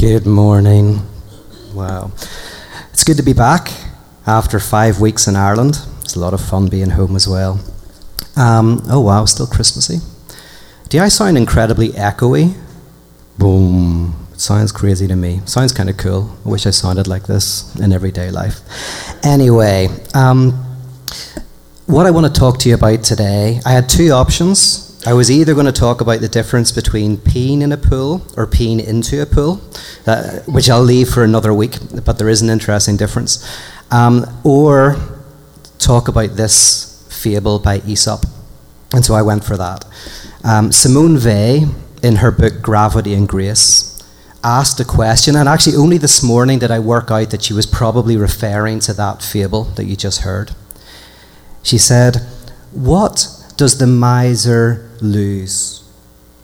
Good morning. Wow. It's good to be back after five weeks in Ireland. It's a lot of fun being home as well. Um, oh, wow, still Christmassy. Do I sound incredibly echoey? Boom. It sounds crazy to me. Sounds kind of cool. I wish I sounded like this in everyday life. Anyway, um, what I want to talk to you about today, I had two options. I was either going to talk about the difference between peeing in a pool or peeing into a pool, uh, which I'll leave for another week, but there is an interesting difference. Um, or talk about this fable by Aesop. And so I went for that. Um, Simone Weil, in her book Gravity and Grace, asked a question, and actually, only this morning did I work out that she was probably referring to that fable that you just heard. She said, What does the miser lose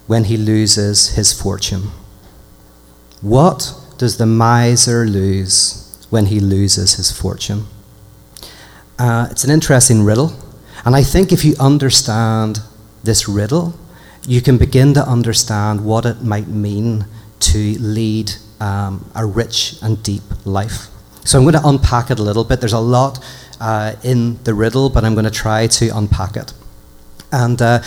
when he loses his fortune? What does the miser lose when he loses his fortune? Uh, it's an interesting riddle, and I think if you understand this riddle, you can begin to understand what it might mean to lead um, a rich and deep life. So I'm going to unpack it a little bit. There's a lot uh, in the riddle, but I'm going to try to unpack it. And uh,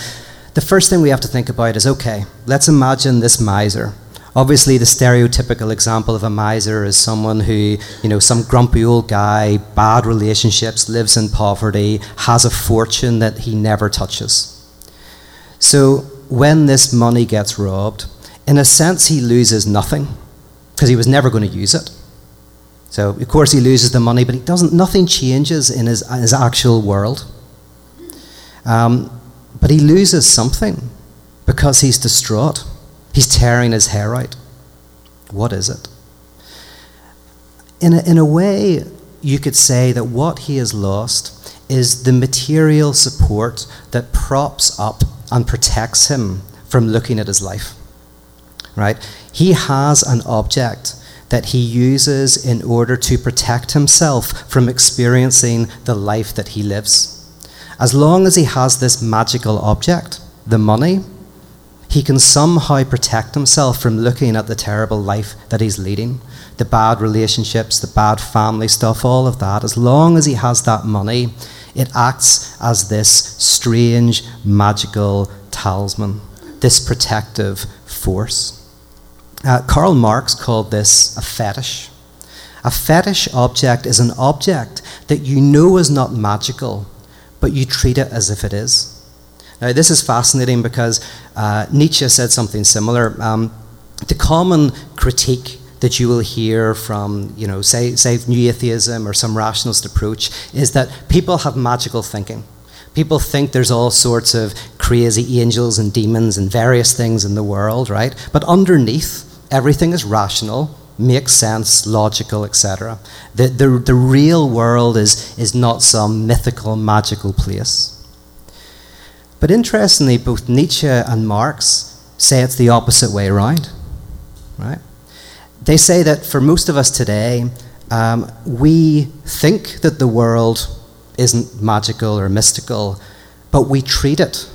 the first thing we have to think about is okay, let's imagine this miser. Obviously, the stereotypical example of a miser is someone who, you know, some grumpy old guy, bad relationships, lives in poverty, has a fortune that he never touches. So, when this money gets robbed, in a sense, he loses nothing because he was never going to use it. So, of course, he loses the money, but he doesn't, nothing changes in his, his actual world. Um, but he loses something because he's distraught. He's tearing his hair out. What is it? In a, in a way, you could say that what he has lost is the material support that props up and protects him from looking at his life. Right? He has an object that he uses in order to protect himself from experiencing the life that he lives. As long as he has this magical object, the money, he can somehow protect himself from looking at the terrible life that he's leading, the bad relationships, the bad family stuff, all of that. As long as he has that money, it acts as this strange, magical talisman, this protective force. Uh, Karl Marx called this a fetish. A fetish object is an object that you know is not magical, but you treat it as if it is. Now, this is fascinating because uh, Nietzsche said something similar. Um, the common critique that you will hear from, you know, say, say new atheism or some rationalist approach is that people have magical thinking. People think there's all sorts of crazy angels and demons and various things in the world, right? But underneath, everything is rational, makes sense, logical, etc. The, the, the real world is, is not some mythical, magical place. But interestingly, both Nietzsche and Marx say it's the opposite way around, right? They say that for most of us today, um, we think that the world isn't magical or mystical, but we treat it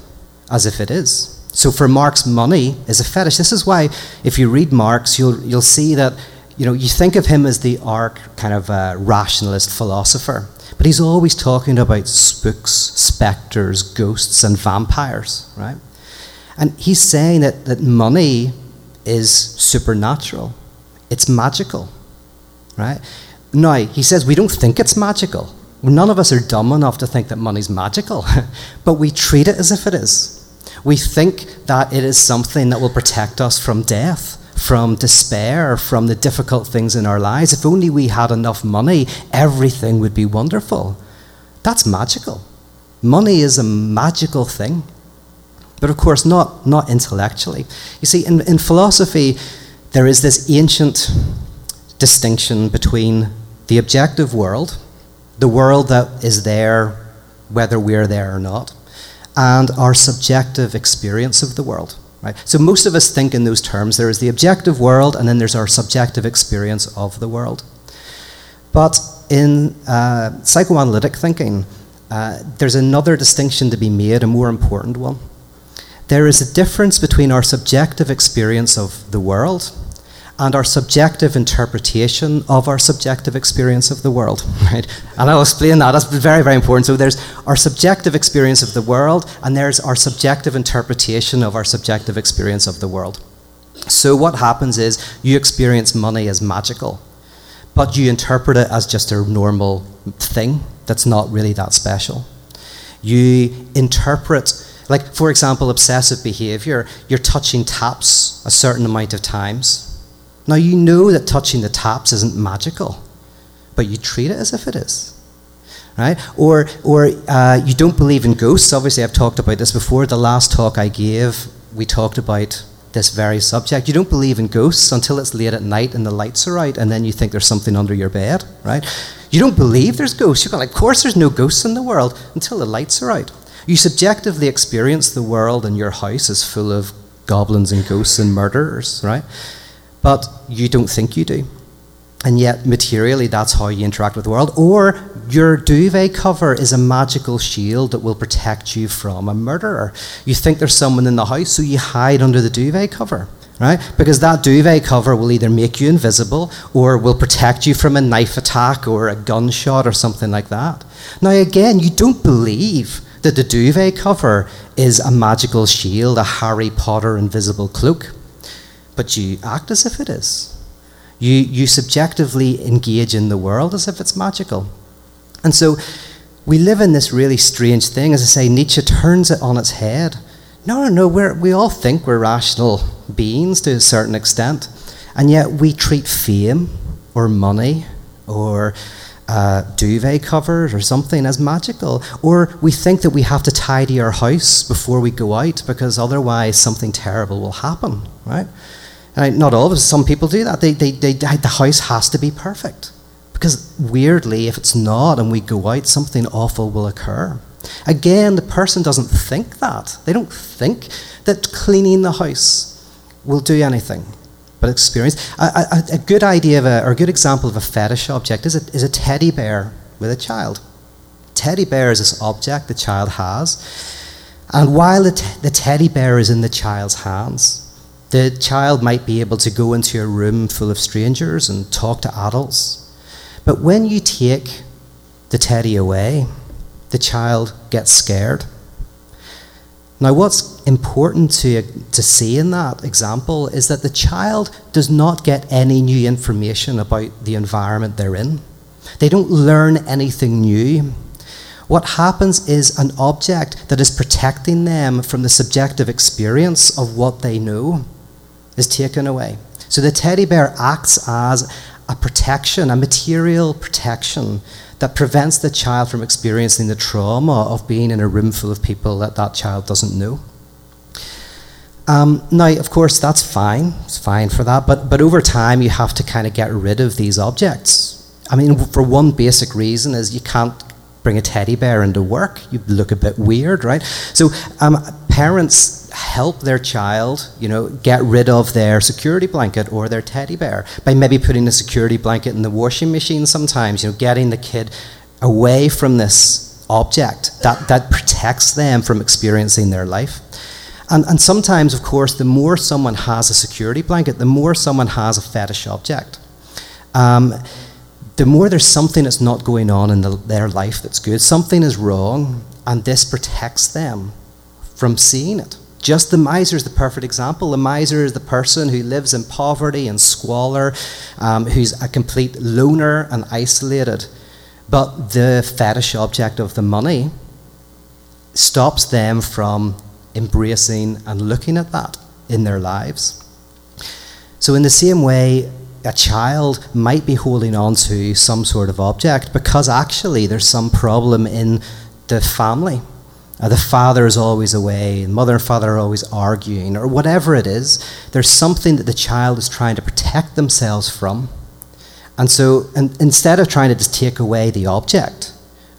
as if it is. So for Marx, money is a fetish. This is why, if you read Marx, you'll, you'll see that you know, you think of him as the arc kind of uh, rationalist philosopher, but he's always talking about spooks, specters, ghosts, and vampires, right? And he's saying that, that money is supernatural, it's magical, right? Now, he says we don't think it's magical. None of us are dumb enough to think that money's magical, but we treat it as if it is. We think that it is something that will protect us from death from despair, from the difficult things in our lives. If only we had enough money, everything would be wonderful. That's magical. Money is a magical thing. But of course, not, not intellectually. You see, in, in philosophy, there is this ancient distinction between the objective world, the world that is there whether we're there or not, and our subjective experience of the world. Right? So most of us think in those terms. There is the objective world, and then there's our subjective experience of the world. But in uh, psychoanalytic thinking, uh, there's another distinction to be made, a more important one. There is a difference between our subjective experience of the world and our subjective interpretation of our subjective experience of the world. Right? And I'll explain that. That's very, very important. So there's our subjective experience of the world, and there's our subjective interpretation of our subjective experience of the world. So what happens is you experience money as magical, but you interpret it as just a normal thing that's not really that special. You interpret like, for example, obsessive behavior, you're touching taps a certain amount of times. Now, you know that touching the taps isn't magical, but you treat it as if it is. Right? Or, or uh, you don't believe in ghosts. Obviously, I've talked about this before. The last talk I gave, we talked about this very subject. You don't believe in ghosts until it's late at night and the lights are out, and then you think there's something under your bed, right? You don't believe there's ghosts. You're like, of course there's no ghosts in the world until the lights are out. You subjectively experience the world and your house is full of goblins and ghosts and murderers, right? But you don't think you do. And yet, materially, that's how you interact with the world. Or your duvet cover is a magical shield that will protect you from a murderer. You think there's someone in the house, so you hide under the duvet cover right? Because that duvet cover will either make you invisible or will protect you from a knife attack or a gunshot or something like that. Now, again, you don't believe that the duvet cover is a magical shield, a Harry Potter invisible cloak, but you act as if it is. You, you subjectively engage in the world as if it's magical. And so we live in this really strange thing. As I say, Nietzsche turns it on its head. No, no, no, we're, we all think we're rational beings to a certain extent, and yet we treat fame or money or uh, duvet covers or something as magical. Or we think that we have to tidy our house before we go out because otherwise something terrible will happen, right? And not all of us, some people do that. They, they, they, the house has to be perfect. Because weirdly, if it's not and we go out, something awful will occur. Again, the person doesn't think that. They don't think that cleaning the house will do anything but experience. A, a, a good idea of a, or a good example of a fetish object is a, is a teddy bear with a child. Teddy bear is this object the child has, and while the, the teddy bear is in the child's hands, the child might be able to go into a room full of strangers and talk to adults. But when you take the teddy away, the child gets scared now, what's important to, to see in that example is that the child does not get any new information about the environment they're in. They don't learn anything new. What happens is an object that is protecting them from the subjective experience of what they know is taken away. So the teddy bear acts as a protection, a material protection that prevents the child from experiencing the trauma of being in a room full of people that that child doesn't know. Um, now, of course, that's fine. It's fine for that. But, but over time, you have to kind of get rid of these objects. I mean, for one basic reason is you can't bring a teddy bear into work. You look a bit weird, right? So um, parents help their child, you know, get rid of their security blanket or their teddy bear by maybe putting the security blanket in the washing machine sometimes, you know, getting the kid away from this object that, that protects them from experiencing their life. And, and sometimes, of course, the more someone has a security blanket, the more someone has a fetish object. Um, the more there's something that's not going on in the, their life that's good, something is wrong, and this protects them from seeing it. Just the miser is the perfect example. The miser is the person who lives in poverty and squalor, um, who's a complete loner and isolated. But the fetish object of the money stops them from embracing and looking at that in their lives. So, in the same way, a child might be holding on to some sort of object because actually there's some problem in the family uh, the father is always away, mother and father are always arguing, or whatever it is, there's something that the child is trying to protect themselves from. And so and instead of trying to just take away the object,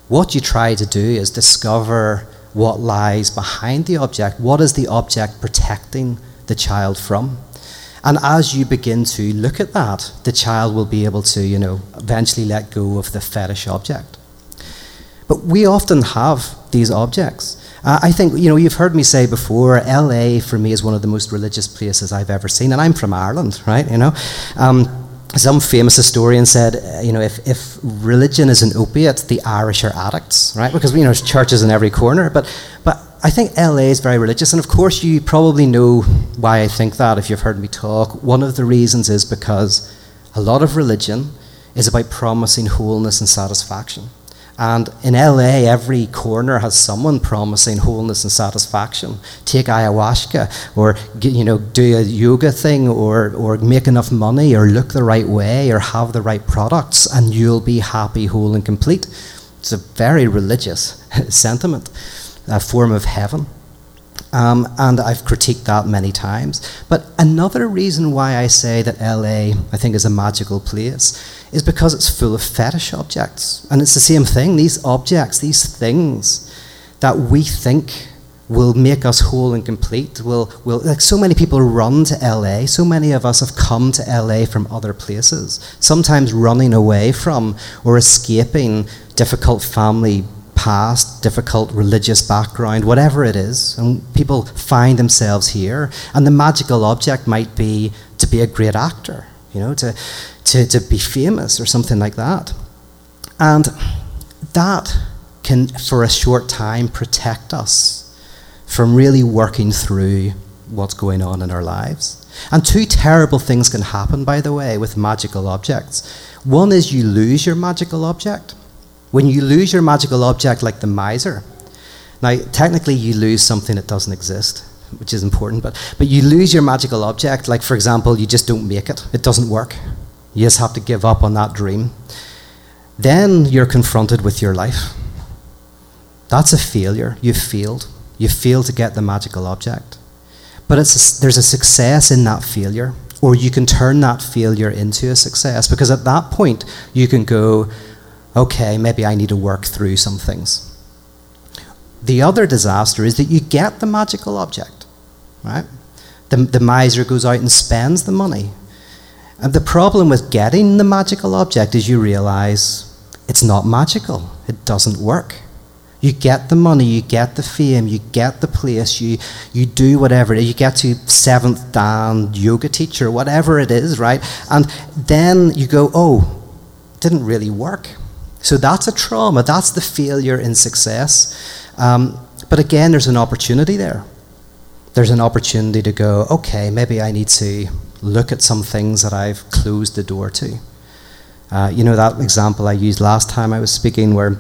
what you try to do is discover what lies behind the object. What is the object protecting the child from? And as you begin to look at that, the child will be able to, you know, eventually let go of the fetish object. But we often have these objects. Uh, I think, you know, you've heard me say before, LA for me is one of the most religious places I've ever seen, and I'm from Ireland, right, you know. Um, some famous historian said, uh, you know, if, if religion is an opiate, the Irish are addicts, right? Because, you know, there's churches in every corner. But, but I think LA is very religious. And of course, you probably know why I think that if you've heard me talk. One of the reasons is because a lot of religion is about promising wholeness and satisfaction. And in LA, every corner has someone promising wholeness and satisfaction. Take ayahuasca, or you know, do a yoga thing, or or make enough money, or look the right way, or have the right products, and you'll be happy, whole, and complete. It's a very religious sentiment, a form of heaven. Um, and I've critiqued that many times. But another reason why I say that LA, I think, is a magical place is because it's full of fetish objects. And it's the same thing. These objects, these things that we think will make us whole and complete, will, will like so many people run to LA, so many of us have come to LA from other places, sometimes running away from or escaping difficult family past, difficult religious background, whatever it is, and people find themselves here. And the magical object might be to be a great actor, you know, to, to, to be famous or something like that. And that can, for a short time, protect us from really working through what's going on in our lives. And two terrible things can happen, by the way, with magical objects. One is you lose your magical object when you lose your magical object like the miser, now technically you lose something that doesn't exist, which is important, but, but you lose your magical object, like for example, you just don't make it, it doesn't work. You just have to give up on that dream. Then you're confronted with your life. That's a failure. You've failed. You failed to get the magical object. But it's a, there's a success in that failure, or you can turn that failure into a success because at that point you can go, okay, maybe I need to work through some things. The other disaster is that you get the magical object, right? The, the miser goes out and spends the money. And the problem with getting the magical object is you realize it's not magical, it doesn't work. You get the money, you get the fame, you get the place, you, you do whatever, you get to seventh dan yoga teacher, whatever it is, right? And then you go, oh, it didn't really work. So that's a trauma. That's the failure in success. Um, but again, there's an opportunity there. There's an opportunity to go, okay, maybe I need to look at some things that I've closed the door to. Uh, you know, that example I used last time I was speaking, where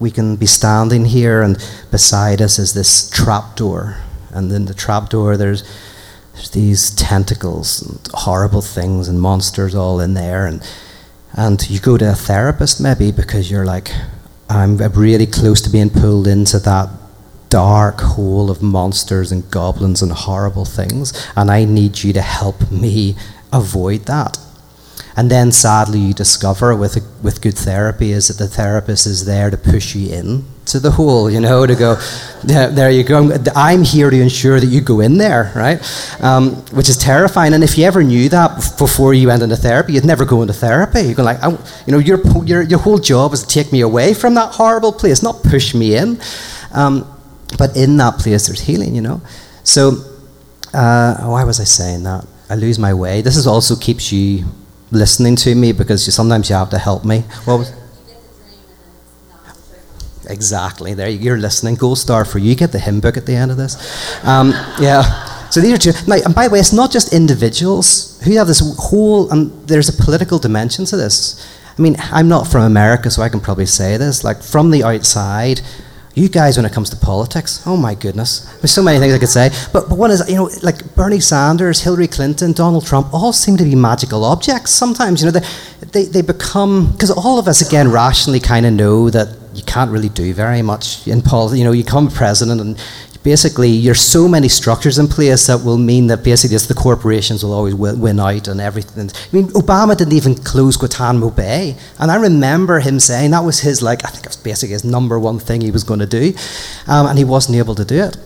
we can be standing here and beside us is this trap door. And in the trap door, there's, there's these tentacles and horrible things and monsters all in there. And and you go to a therapist maybe because you're like, I'm really close to being pulled into that dark hole of monsters and goblins and horrible things, and I need you to help me avoid that. And then sadly, you discover with, a, with good therapy is that the therapist is there to push you in to the hole, you know, to go, there you go. I'm here to ensure that you go in there, right? Um, which is terrifying. And if you ever knew that before you went into therapy, you'd never go into therapy. You go like, I, you know, your, your, your whole job is to take me away from that horrible place, not push me in. Um, but in that place, there's healing, you know. So, uh, why was I saying that? I lose my way. This is also keeps you listening to me because you, sometimes you have to help me. What was, Exactly. There, you're listening. Gold star for you. Get the hymn book at the end of this. Um, yeah. So these are two. Now, and by the way, it's not just individuals who have this whole, and there's a political dimension to this. I mean, I'm not from America, so I can probably say this. Like, from the outside, you guys, when it comes to politics, oh my goodness, there's so many things I could say. But, but one is, you know, like Bernie Sanders, Hillary Clinton, Donald Trump, all seem to be magical objects sometimes. You know, they, they, they become, because all of us, again, rationally kind of know that you can't really do very much in politics. You know, you become president and basically there's so many structures in place that will mean that basically the corporations will always win out and everything. I mean, Obama didn't even close Guantanamo Bay, and I remember him saying that was his like I think it was basically his number one thing he was going to do, um, and he wasn't able to do it.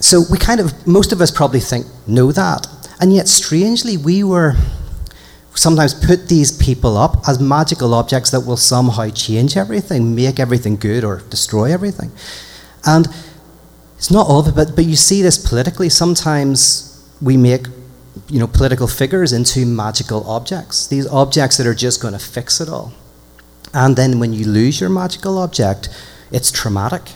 So we kind of most of us probably think know that, and yet strangely we were sometimes put these people up as magical objects that will somehow change everything, make everything good, or destroy everything, and It's not all of it, but, but you see this politically. Sometimes we make you know, political figures into magical objects, these objects that are just going to fix it all. And then when you lose your magical object, it's traumatic.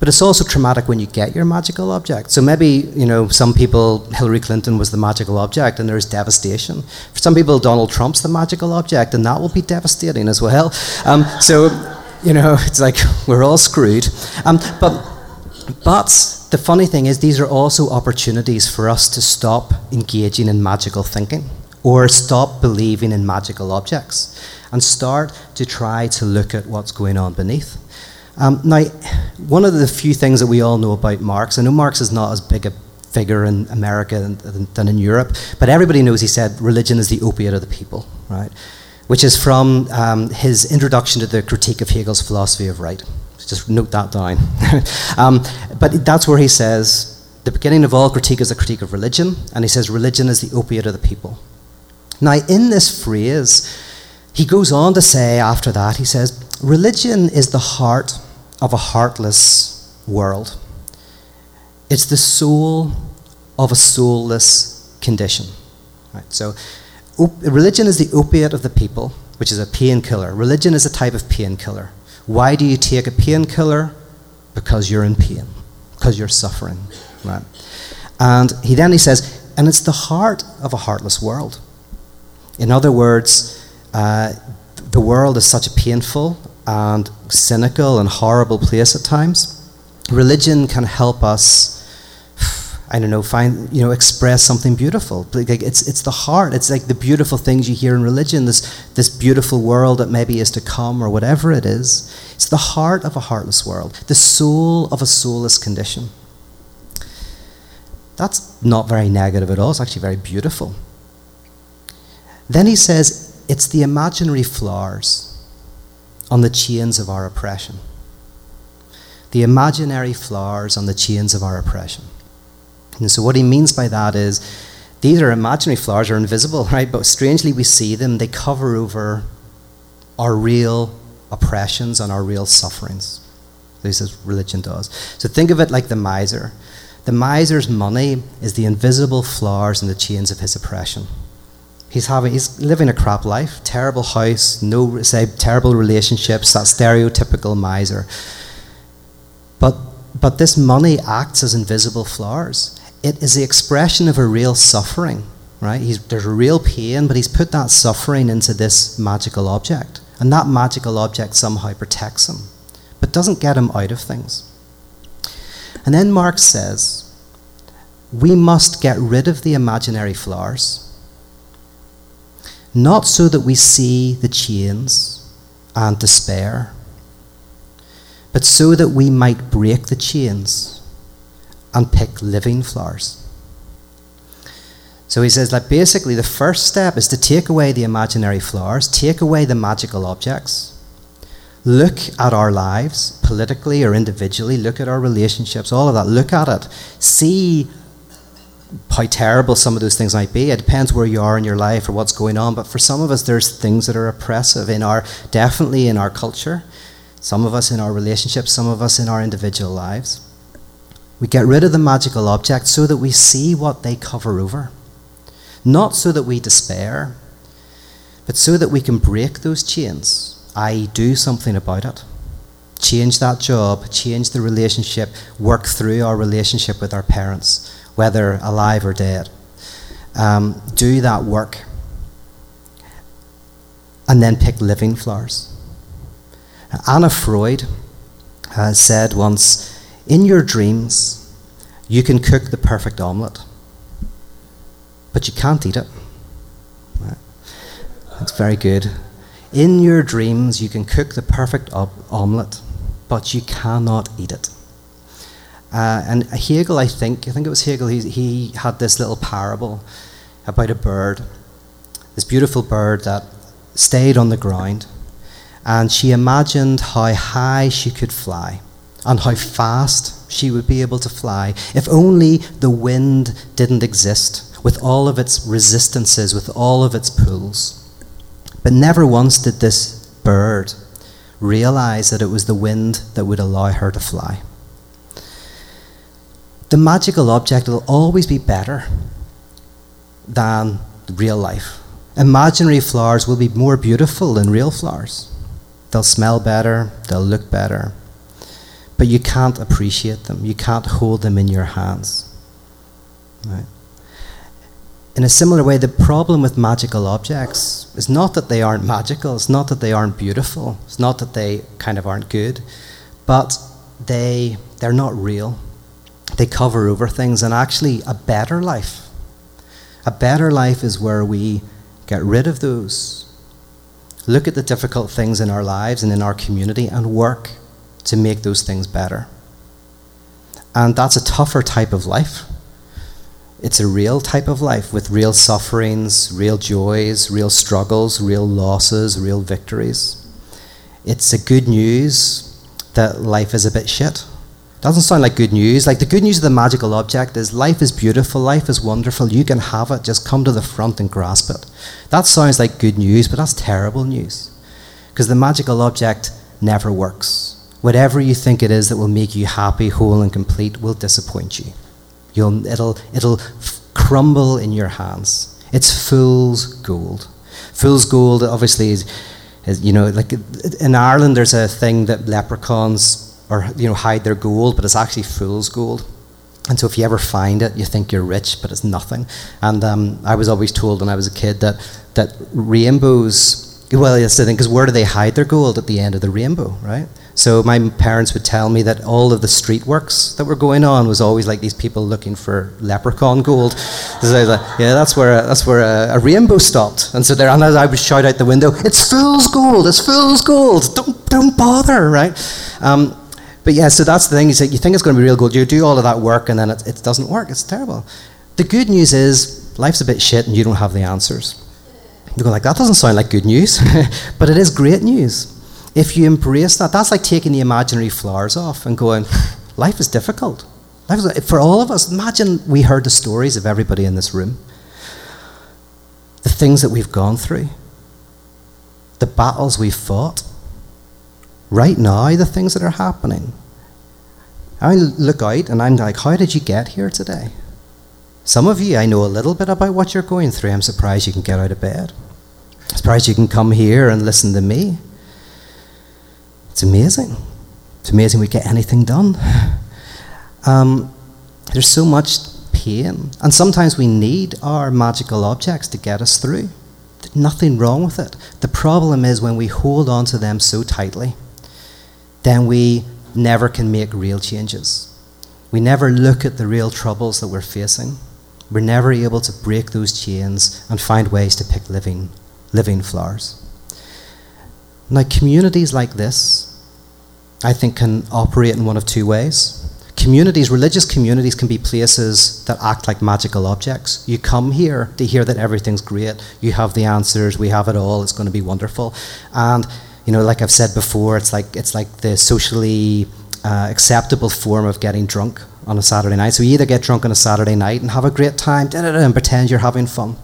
But it's also traumatic when you get your magical object. So maybe, you know, some people, Hillary Clinton was the magical object and there's devastation. For some people, Donald Trump's the magical object and that will be devastating as well. Um, so, you know, it's like we're all screwed. Um, but, but the funny thing is, these are also opportunities for us to stop engaging in magical thinking or stop believing in magical objects and start to try to look at what's going on beneath. Um, now, one of the few things that we all know about Marx, I know Marx is not as big a figure in America than, than in Europe, but everybody knows he said religion is the opiate of the people, right? Which is from um, his introduction to the critique of Hegel's philosophy of right. Just note that down. um, but that's where he says the beginning of all critique is a critique of religion, and he says religion is the opiate of the people. Now, in this phrase, he goes on to say after that, he says, religion is the heart of a heartless world. It's the soul of a soulless condition. Right? So, op- religion is the opiate of the people, which is a painkiller. Religion is a type of painkiller. Why do you take a painkiller? Because you're in pain, because you're suffering. Right? And he then he says, and it's the heart of a heartless world. In other words, uh, the world is such a painful and cynical and horrible place at times. Religion can help us, I don't know, find, you know, express something beautiful. Like it's, it's the heart. It's like the beautiful things you hear in religion, this, this beautiful world that maybe is to come or whatever it is. It's the heart of a heartless world, the soul of a soulless condition. That's not very negative at all. It's actually very beautiful. Then he says, it's the imaginary flowers on the chains of our oppression. The imaginary flowers on the chains of our oppression. And so, what he means by that is these are imaginary flowers, are invisible, right? But strangely, we see them, they cover over our real oppressions and our real sufferings. This is religion does. So, think of it like the miser. The miser's money is the invisible flowers in the chains of his oppression. He's having he's living a crap life, terrible house, no say terrible relationships, that stereotypical miser. But but this money acts as invisible flowers. It is the expression of a real suffering, right? He's, there's a real pain, but he's put that suffering into this magical object. And that magical object somehow protects him, but doesn't get him out of things. And then Marx says, we must get rid of the imaginary flowers not so that we see the chains and despair, but so that we might break the chains and pick living flowers. So he says that basically the first step is to take away the imaginary flowers, take away the magical objects, look at our lives, politically or individually, look at our relationships, all of that, look at it, see how terrible some of those things might be. It depends where you are in your life or what's going on. But for some of us, there's things that are oppressive in our, definitely in our culture. Some of us in our relationships, some of us in our individual lives. We get rid of the magical objects so that we see what they cover over. Not so that we despair, but so that we can break those chains, i.e., do something about it. Change that job, change the relationship, work through our relationship with our parents whether alive or dead. Um, do that work. And then pick living flowers. Anna Freud uh, said once In your dreams, you can cook the perfect omelette, but you can't eat it. That's very good. In your dreams, you can cook the perfect omelette, but you cannot eat it. Uh, and Hegel, I think, I think it was Hegel, he, he had this little parable about a bird, this beautiful bird that stayed on the ground, and she imagined how high she could fly and how fast she would be able to fly if only the wind didn't exist with all of its resistances, with all of its pulls. But never once did this bird realize that it was the wind that would allow her to fly. The magical object will always be better than real life. Imaginary flowers will be more beautiful than real flowers. They'll smell better, they'll look better, but you can't appreciate them. You can't hold them in your hands. Right? In a similar way, the problem with magical objects is not that they aren't magical, it's not that they aren't beautiful, it's not that they kind of aren't good, but they, they're not real. They cover over things, and actually, a better life. A better life is where we get rid of those. Look at the difficult things in our lives and in our community and work to make those things better. And that's a tougher type of life. It's a real type of life with real sufferings, real joys, real struggles, real losses, real victories. It's a good news that life is a bit shit. Doesn't sound like good news. Like the good news of the magical object is life is beautiful, life is wonderful, you can have it, just come to the front and grasp it. That sounds like good news, but that's terrible news. Because the magical object never works. Whatever you think it is that will make you happy, whole, and complete will disappoint you. You'll, it'll it'll crumble in your hands. It's fool's gold. Fool's gold, obviously, is, is, you know, like in Ireland, there's a thing that leprechauns or you know hide their gold, but it's actually fool's gold. And so if you ever find it, you think you're rich, but it's nothing. And um, I was always told when I was a kid that that rainbows. Well, it's the thing because where do they hide their gold at the end of the rainbow, right? So my parents would tell me that all of the street works that were going on was always like these people looking for leprechaun gold. So I was like, yeah, that's where a, that's where a, a, rainbow stopped. And so there, and I would shout out the window, "It's fool's gold! It's fool's gold! Don't don't bother!" Right? Um, but yeah, so that's the thing. You, say, you think it's going to be real good. You do all of that work, and then it, it doesn't work. It's terrible. The good news is life's a bit shit, and you don't have the answers. You go like, that doesn't sound like good news, but it is great news. If you embrace that, that's like taking the imaginary flowers off and going, life is difficult. Life is, for all of us, imagine we heard the stories of everybody in this room, the things that we've gone through, the battles we've fought right now, the things that are happening. I look out and I'm like, how did you get here today? Some of you, I know a little bit about what you're going through. I'm surprised you can get out of bed. I'm surprised you can come here and listen to me. It's amazing. It's amazing we get anything done. Um, there's so much pain, and sometimes we need our magical objects to get us through. There's nothing wrong with it. The problem is when we hold on to them so tightly then we never can make real changes. We never look at the real troubles that we're facing. We're never able to break those chains and find ways to pick living, living flowers. Now, communities like this, I think, can operate in one of two ways. Communities, religious communities, can be places that act like magical objects. You come here to hear that everything's great, you have the answers, we have it all, it's going to be wonderful. And you know, like I've said before, it's like it's like the socially uh, acceptable form of getting drunk on a Saturday night. So you either get drunk on a Saturday night and have a great time, and pretend you're having fun,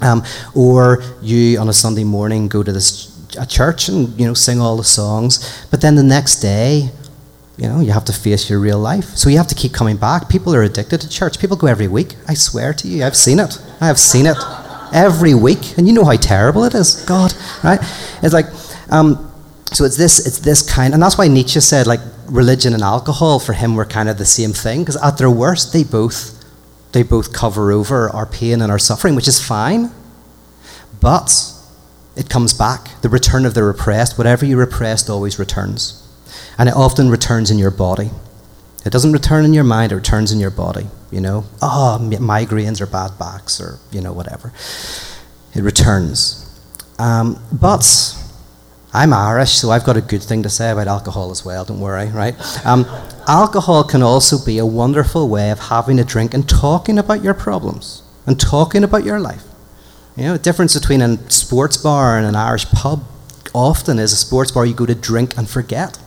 um, or you on a Sunday morning go to this a church and you know sing all the songs, but then the next day. You know, you have to face your real life. So you have to keep coming back. People are addicted to church. People go every week. I swear to you, I've seen it. I have seen it every week. And you know how terrible it is. God, right? It's like, um, so it's this, it's this kind, and that's why Nietzsche said like religion and alcohol for him were kind of the same thing, because at their worst they both, they both cover over our pain and our suffering, which is fine, but it comes back. The return of the repressed, whatever you repressed always returns, and it often returns in your body. It doesn't return in your mind; it returns in your body. You know, oh, migraines or bad backs or you know whatever. It returns, um, but I'm Irish, so I've got a good thing to say about alcohol as well, don't worry, right? Um, alcohol can also be a wonderful way of having a drink and talking about your problems and talking about your life. You know, the difference between a sports bar and an Irish pub often is a sports bar you go to drink and forget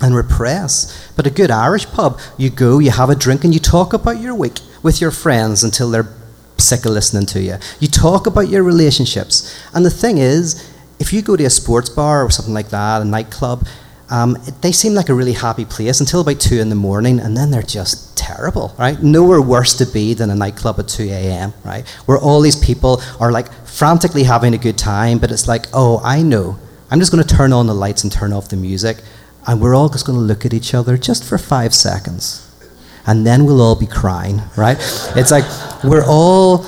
and repress. But a good Irish pub, you go, you have a drink, and you talk about your week with your friends until they're sick of listening to you. You talk about your relationships. And the thing is, if you go to a sports bar or something like that, a nightclub, um, they seem like a really happy place until about 2 in the morning, and then they're just terrible, right? Nowhere worse to be than a nightclub at 2 a.m., right? Where all these people are like frantically having a good time, but it's like, oh, I know. I'm just going to turn on the lights and turn off the music, and we're all just going to look at each other just for five seconds. And then we'll all be crying, right? It's like we're all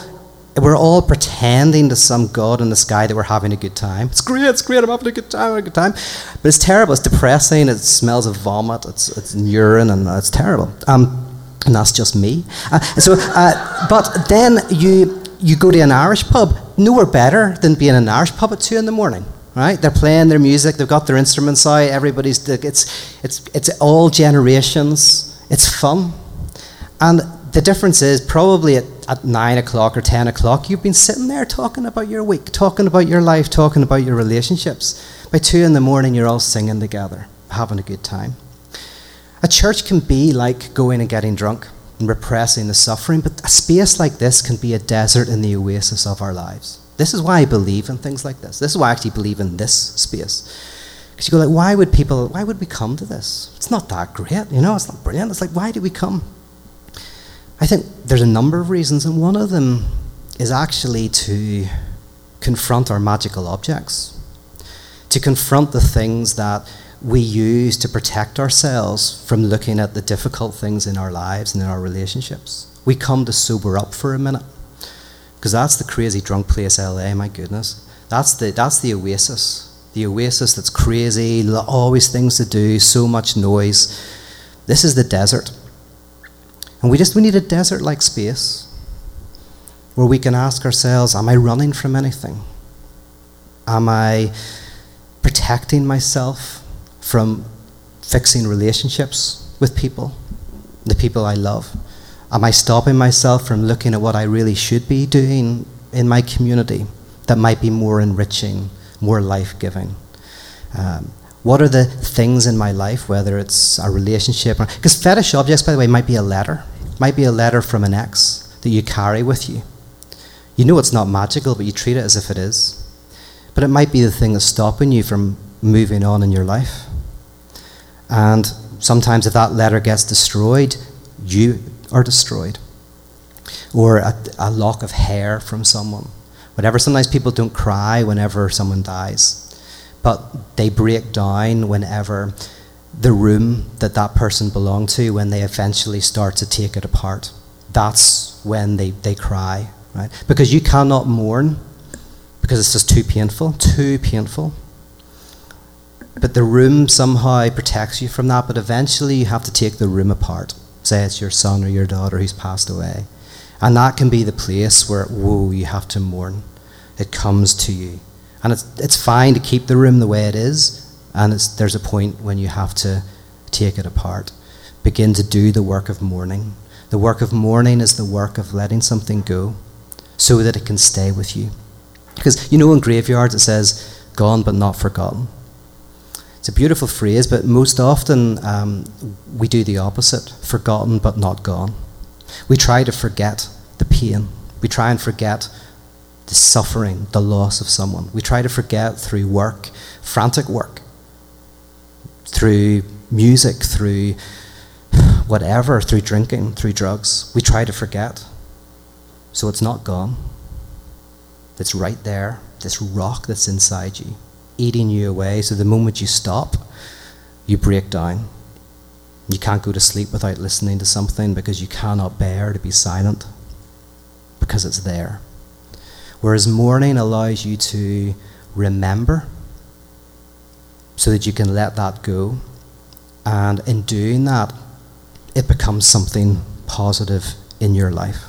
we're all pretending to some God in the sky that we're having a good time. It's great, it's great, I'm having a good time, I'm having a good time. But it's terrible, it's depressing, it smells of vomit, it's, it's urine, and it's terrible. Um, and that's just me. Uh, so, uh, but then you, you go to an Irish pub, nowhere better than being in an Irish pub at 2 in the morning. Right? They're playing their music, they've got their instruments out, everybody's, it's, it's, it's all generations, it's fun. And the difference is probably at, at nine o'clock or ten o'clock, you've been sitting there talking about your week, talking about your life, talking about your relationships. By two in the morning, you're all singing together, having a good time. A church can be like going and getting drunk and repressing the suffering, but a space like this can be a desert in the oasis of our lives. This is why I believe in things like this. This is why I actually believe in this space. Because you go like, why would people, why would we come to this? It's not that great, you know, it's not brilliant. It's like, why do we come? I think there's a number of reasons, and one of them is actually to confront our magical objects, to confront the things that we use to protect ourselves from looking at the difficult things in our lives and in our relationships. We come to sober up for a minute, because that's the crazy drunk place, LA, my goodness. That's the, that's the oasis. The oasis that's crazy, always things to do, so much noise. This is the desert. And we just we need a desert like space where we can ask ourselves, am I running from anything? Am I protecting myself from fixing relationships with people, the people I love? Am I stopping myself from looking at what I really should be doing in my community that might be more enriching, more life giving? Um, what are the things in my life, whether it's a relationship, because fetish objects, by the way, might be a letter, might be a letter from an ex that you carry with you. You know it's not magical, but you treat it as if it is. But it might be the thing that's stopping you from moving on in your life. And sometimes, if that letter gets destroyed, you are destroyed. Or a, a lock of hair from someone. Whatever, sometimes people don't cry whenever someone dies but they break down whenever the room that that person belonged to, when they eventually start to take it apart. That's when they, they cry, right? Because you cannot mourn because it's just too painful, too painful. But the room somehow protects you from that, but eventually you have to take the room apart. Say it's your son or your daughter who's passed away. And that can be the place where, whoa, you have to mourn. It comes to you. And it's, it's fine to keep the room the way it is, and there's a point when you have to take it apart. Begin to do the work of mourning. The work of mourning is the work of letting something go so that it can stay with you. Because you know, in graveyards it says, gone but not forgotten. It's a beautiful phrase, but most often um, we do the opposite forgotten but not gone. We try to forget the pain, we try and forget the suffering, the loss of someone. We try to forget through work, frantic work, through music, through whatever, through drinking, through drugs. We try to forget. So it's not gone. It's right there, this rock that's inside you, eating you away. So the moment you stop, you break down. You can't go to sleep without listening to something because you cannot bear to be silent because it's there. Whereas mourning allows you to remember so that you can let that go. And in doing that, it becomes something positive in your life.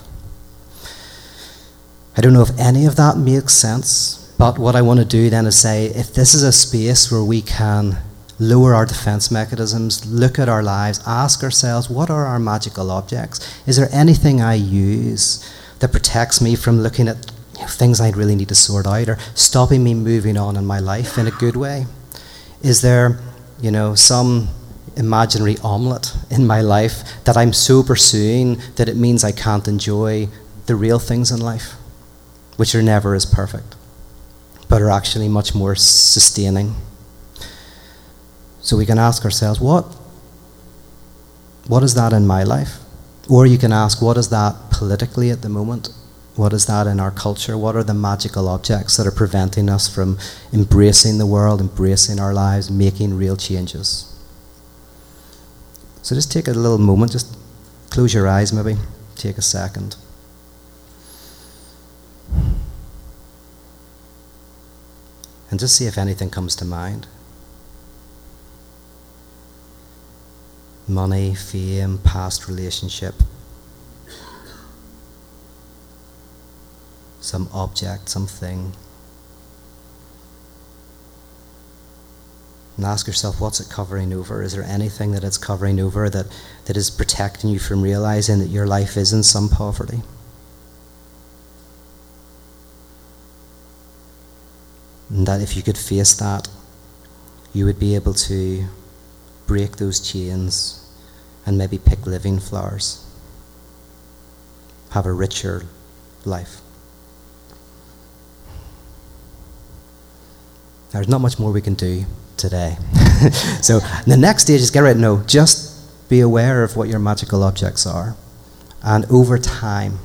I don't know if any of that makes sense, but what I want to do then is say if this is a space where we can lower our defense mechanisms, look at our lives, ask ourselves what are our magical objects? Is there anything I use that protects me from looking at things I really need to sort out or stopping me moving on in my life in a good way? Is there, you know, some imaginary omelette in my life that I'm so pursuing that it means I can't enjoy the real things in life, which are never as perfect, but are actually much more sustaining? So we can ask ourselves, what, what is that in my life? Or you can ask, what is that politically at the moment? What is that in our culture? What are the magical objects that are preventing us from embracing the world, embracing our lives, making real changes? So just take a little moment, just close your eyes maybe, take a second. And just see if anything comes to mind. Money, fame, past relationship. Some object, something. And ask yourself, what's it covering over? Is there anything that it's covering over that, that is protecting you from realizing that your life is in some poverty? And that if you could face that, you would be able to break those chains and maybe pick living flowers. Have a richer life. There's not much more we can do today. so the next stage is get ready. No, just be aware of what your magical objects are. And over time,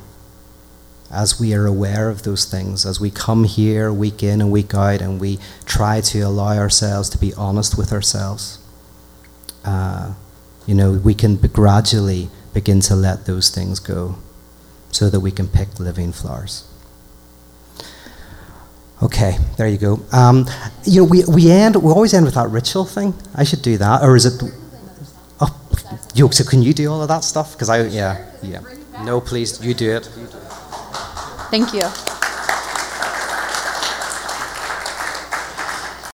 as we are aware of those things, as we come here week in and week out and we try to allow ourselves to be honest with ourselves, uh, you know, we can gradually begin to let those things go so that we can pick living flowers. Okay, there you go. Um, you know, we, we end, we always end with that ritual thing. I should do that, or is it? Oh, yo, so can you do all of that stuff? Because I, yeah, yeah. No, please, you do it. Thank you.